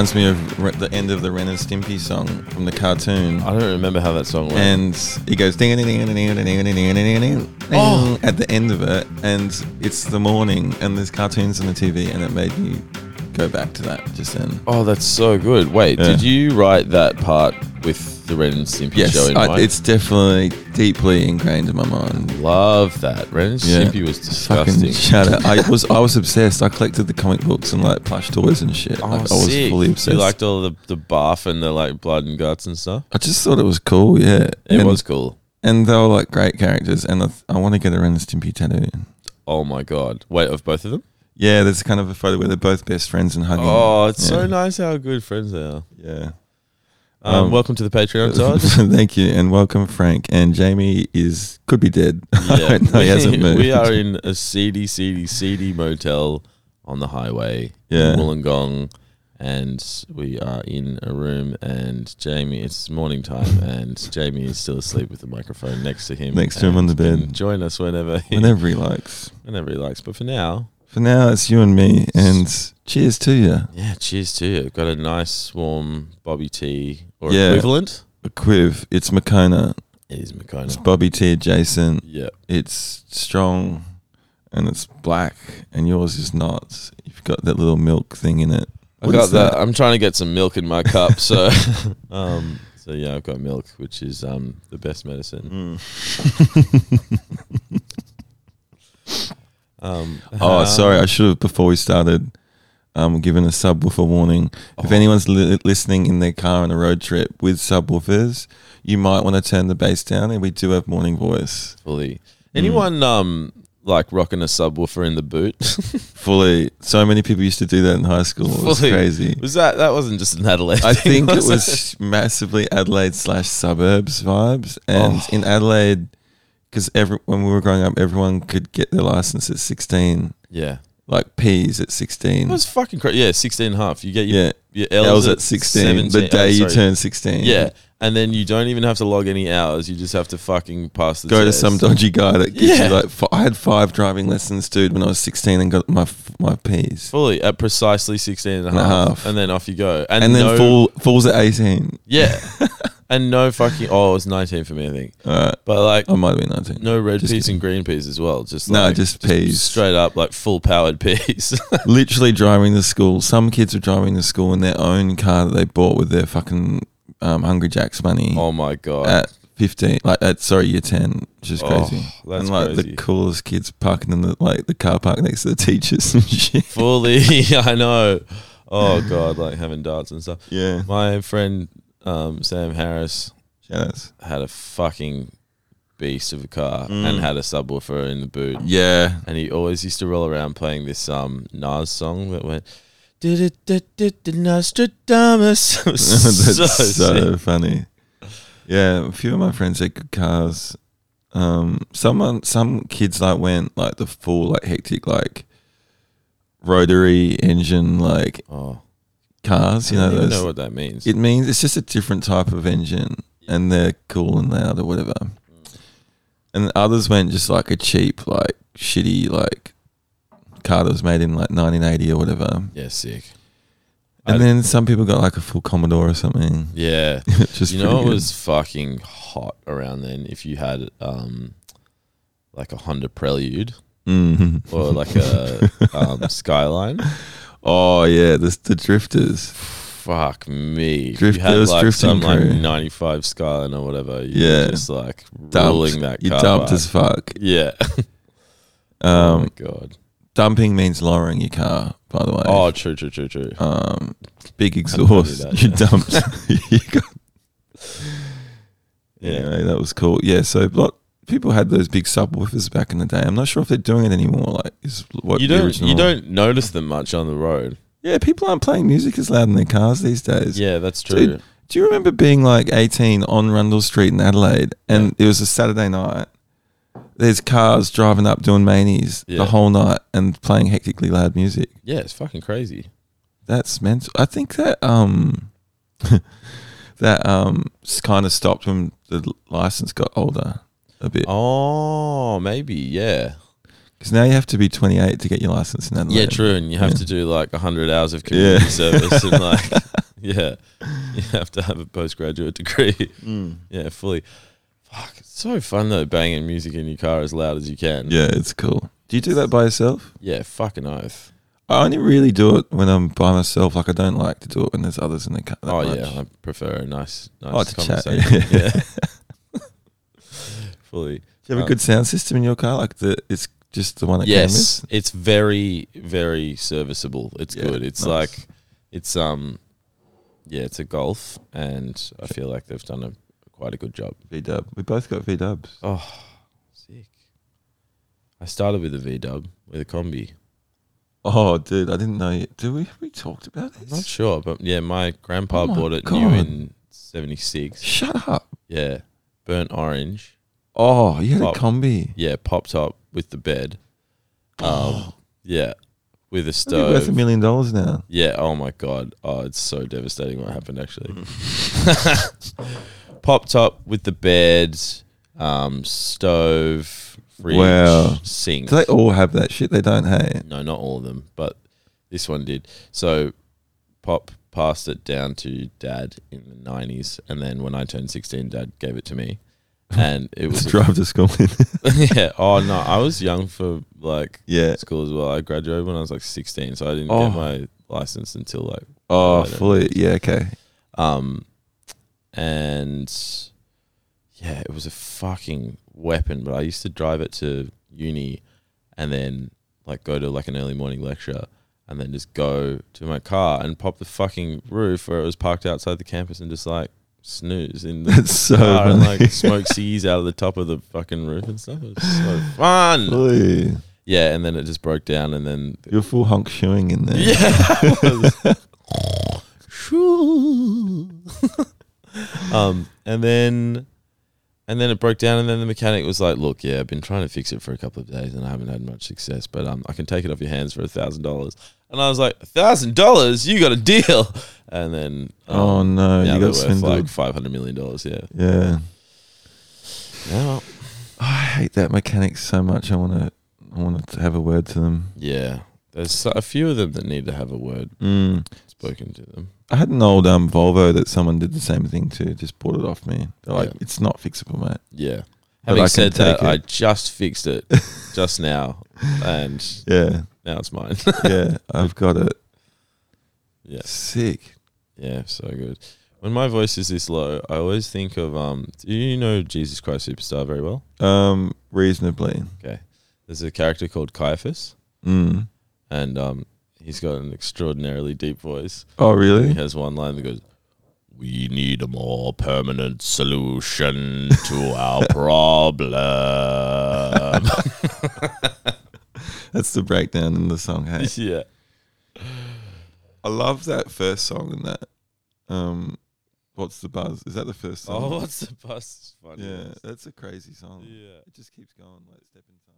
reminds me of Re- the end of the Ren and Stimpy song from the cartoon. I don't remember how that song went. And he goes ding ding ding ding ding ding ding ding ding ding Oh. at the end of it, and it's the morning, and there's cartoons on the TV, and it made me go back to that just then. oh, that's so good. Wait, Yeah. did you write that part with the Ren and Stimpy Yes, show in I, mind? it's definitely deeply ingrained in my mind. Love that. Ren and Yeah. Stimpy was disgusting. out! I was I was obsessed. I collected the comic books and like plush toys and shit. Oh, like, I oh, was sick. fully obsessed. You liked all the the bath and the like blood and guts and stuff. I just thought it was cool. Yeah, It and, was cool. and they were like great characters. And I, th- I want to get a Ren and Stimpy tattoo. Oh my god! Wait, of both of them? Yeah, there's kind of a photo where they're both best friends and hugging. Oh, it's so nice how good friends they are. Yeah. Um, Um, welcome to the Patreon, Todd. Thank you and welcome, Frank. And Jamie is could be dead. Yeah, no, he hasn't moved. we are in a seedy, seedy, seedy motel on the highway Yeah. in Wollongong, and we are in a room. And Jamie, it's morning time, and Jamie is still asleep with the microphone next to him. Next to him on the bed. Join us whenever, he, Whenever he likes. whenever he likes. But for now, For now, it's you and me. And cheers to you. yeah, cheers to you. Got a nice warm Bobby tea or Yeah. equivalent. A quiv. It's Makona. It is It's Bobby T adjacent. Yeah. It's strong and it's black. And yours is not. You've got that little milk thing in it. I What got is that. I'm trying to get some milk in my cup, so um, so yeah, I've got milk, which is um the best medicine. Mm. Um, Oh, sorry. I should have before we started. Um, given a subwoofer warning. If Oh. anyone's li- listening in their car on a road trip with subwoofers, you might want to turn the bass down. And we do have morning voice fully. Anyone um like rocking a subwoofer in the boot? fully. So many people used to do that in high school. It was Fully. crazy. was that that wasn't just an Adelaide? I thing, think it was was massively Adelaide slash suburbs vibes, and Oh. in Adelaide, because every when we were growing up, everyone could get their license at sixteen, Yeah, like P's at it sixteen. was fucking crazy. Yeah, 16 and a half. You get your yeah, your L's, L's, at sixteen. 17 the day oh, you turn sixteen. Yeah, and then you don't even have to log any hours. You just have to fucking pass the Go to some dodgy guy that gives Yeah. you like. F- I had five driving lessons, dude, when I was sixteen, and got my f- my P's, fully at precisely 16 and a And a half, half. and then off you go. and, And, then no, full falls at eighteen. Yeah. and no fucking oh, it was 19 for me, I think. All right, But like I might have been nineteen. no red Just peas kidding. and green peas as well. Just No, like, just peas. straight up like full powered peas. literally driving to school. Some kids were driving to school in their own car that they bought with their fucking um, Hungry Jack's money oh my god. at fifteen. Like at sorry, year ten, which is Oh, crazy. that's and like crazy. the coolest kids parking in the like the car park next to the teachers and shit. Fully, I know. Oh god, like having darts and stuff. Yeah, My friend um, Sam Harris outs. had a fucking beast of a car Mm. and had a subwoofer in the boot. Yeah, and he always used to roll around playing this um Nas song that went did it did it did Nastradamus. That's so so, funny. Yeah, a few of my friends had good cars. Um, someone, some kids like went like the full like hectic like rotary engine like Oh, cars. You know don't even those. know what that means. It means it's just a different type of engine, and they're cool and loud or whatever. And others went just like a cheap, like shitty, like car that was made in like 1980 or whatever. yeah, sick. And I- then some people got like a full Commodore or something. Yeah, Just you know it was fucking hot around then. If you had um like a Honda Prelude mm or like a um, Skyline, Oh yeah, the the drifters. fuck me. Drift- you had there was like drifting some like crew. '95 Skyline or whatever, you Yeah. were just like ruling that you car. dumped park. as fuck. Yeah. oh my Um, god. dumping means lowering your car. By the way. Oh, true, true, true, true. um, big do exhaust. that, you yeah. dumped. you got Yeah. Anyway, that was cool. Yeah, so lot people had those big subwoofers back in the day. I'm not sure if they're doing it anymore. Like, is what You don't you don't notice them much on the road. Yeah, people aren't playing music as loud in their cars these days. Yeah, that's true. Dude, Do you remember being like 18 on Rundle Street in Adelaide, and it was a Saturday night? There's cars driving up doing manies Yeah. the whole night and playing hectically loud music. Yeah, it's fucking crazy. That's mental. I think that um that um kind of stopped when the license got older a bit. Oh, maybe, yeah. Because now you have to be 28 to get your license in Adelaide. Yeah, true. And you have Yeah. to do like hundred hours of community Yeah. service and like, yeah, you have to have a postgraduate degree. Mm. Yeah, fully. Fuck, it's so fun though, banging music in your car as loud as you can. Yeah, it's cool. Do you do that by yourself? Yeah, fucking oath. I only really do it when I'm by myself. Like I don't like to do it when there's others in the car. Oh much. yeah, I prefer a nice, nice Oh, to chat, conversation. yeah. yeah. Fully. Do you have a Um, good sound system in your car? Like the it's just the one that came. Yes, it's very, very serviceable. It's Yeah, good. It's nice. like, it's um, yeah, it's a Golf, and I feel like they've done a quite a good job. V Dub. We both got V Dubs. Oh, sick. I started with a V Dub with a Kombi. Oh, dude, I didn't know. You. Did we? Have we talked about I'm not sure, but yeah, my grandpa Oh my bought it God. new in '76. Shut up. Yeah, burnt orange. Oh, you had Pop. a Kombi. Yeah, pop top with the bed. Um, Oh. yeah, with a That'd be worth a stove. million dollars now. Yeah. Oh my god. Oh, it's so devastating what happened actually. Pop top with the bed, um, stove, fridge, Wow. sink. Do they all have that shit? They don't. Hey. No, not all of them, but this one did. So, Pop passed it down to Dad in the nineties, and then when I turned sixteen, Dad gave it to me, and it was drive to school. yeah. Oh no, I was young for like yeah. school as well. I graduated when I was like sixteen, so I didn't Oh. get my license until like Oh, later. fully. Yeah. Okay. um, and yeah, it was a fucking weapon. But I used to drive it to uni, and then like go to like an early morning lecture, and then just go to my car and pop the fucking roof where it was parked outside the campus, and just like snooze in the That's so car and funny. like smoke ciggies out of the top of the fucking roof and stuff. It was so fun. Yeah, and then it just broke down, and then You're full honk shoeing in there. yeah, Shoo. um, and then, and then it broke down, and then the mechanic was like, "Look, yeah, I've been trying to fix it for a couple of days, and I haven't had much success, but um, I can take it off your hands for a thousand dollars." And I was like, "A thousand dollars? You got a deal?" And then, um, Oh no, you got worth swindled. like five hundred million dollars. Yeah. yeah. Yeah. I hate that mechanic so much. I want to. I want to have a word to them. Yeah. There's a few of them that need to have a word Mm. Spoken to them. I had an old um, Volvo that someone did the same thing to. Just bought it off me. They're like, Yeah. it's not fixable, mate. Yeah. But Having I can said that, take it. I just fixed it just now, and Yeah, now it's mine. yeah, I've got it. yeah, Sick. yeah, so good. When my voice is this low, I always think of um. Do you know Jesus Christ Superstar very well? Um, reasonably. Okay, there's a character called Caiaphas, Mm. and um, he's got an extraordinarily deep voice. Oh, really? He has one line that goes, "We need a more permanent solution to our problem." That's the breakdown in the song. Hey, yeah. I love that first song in that. Um, what's the buzz? Is that the first song? Oh, what's the bus? Funny. yeah, that's a crazy song. Yeah. It just keeps going like stepping time.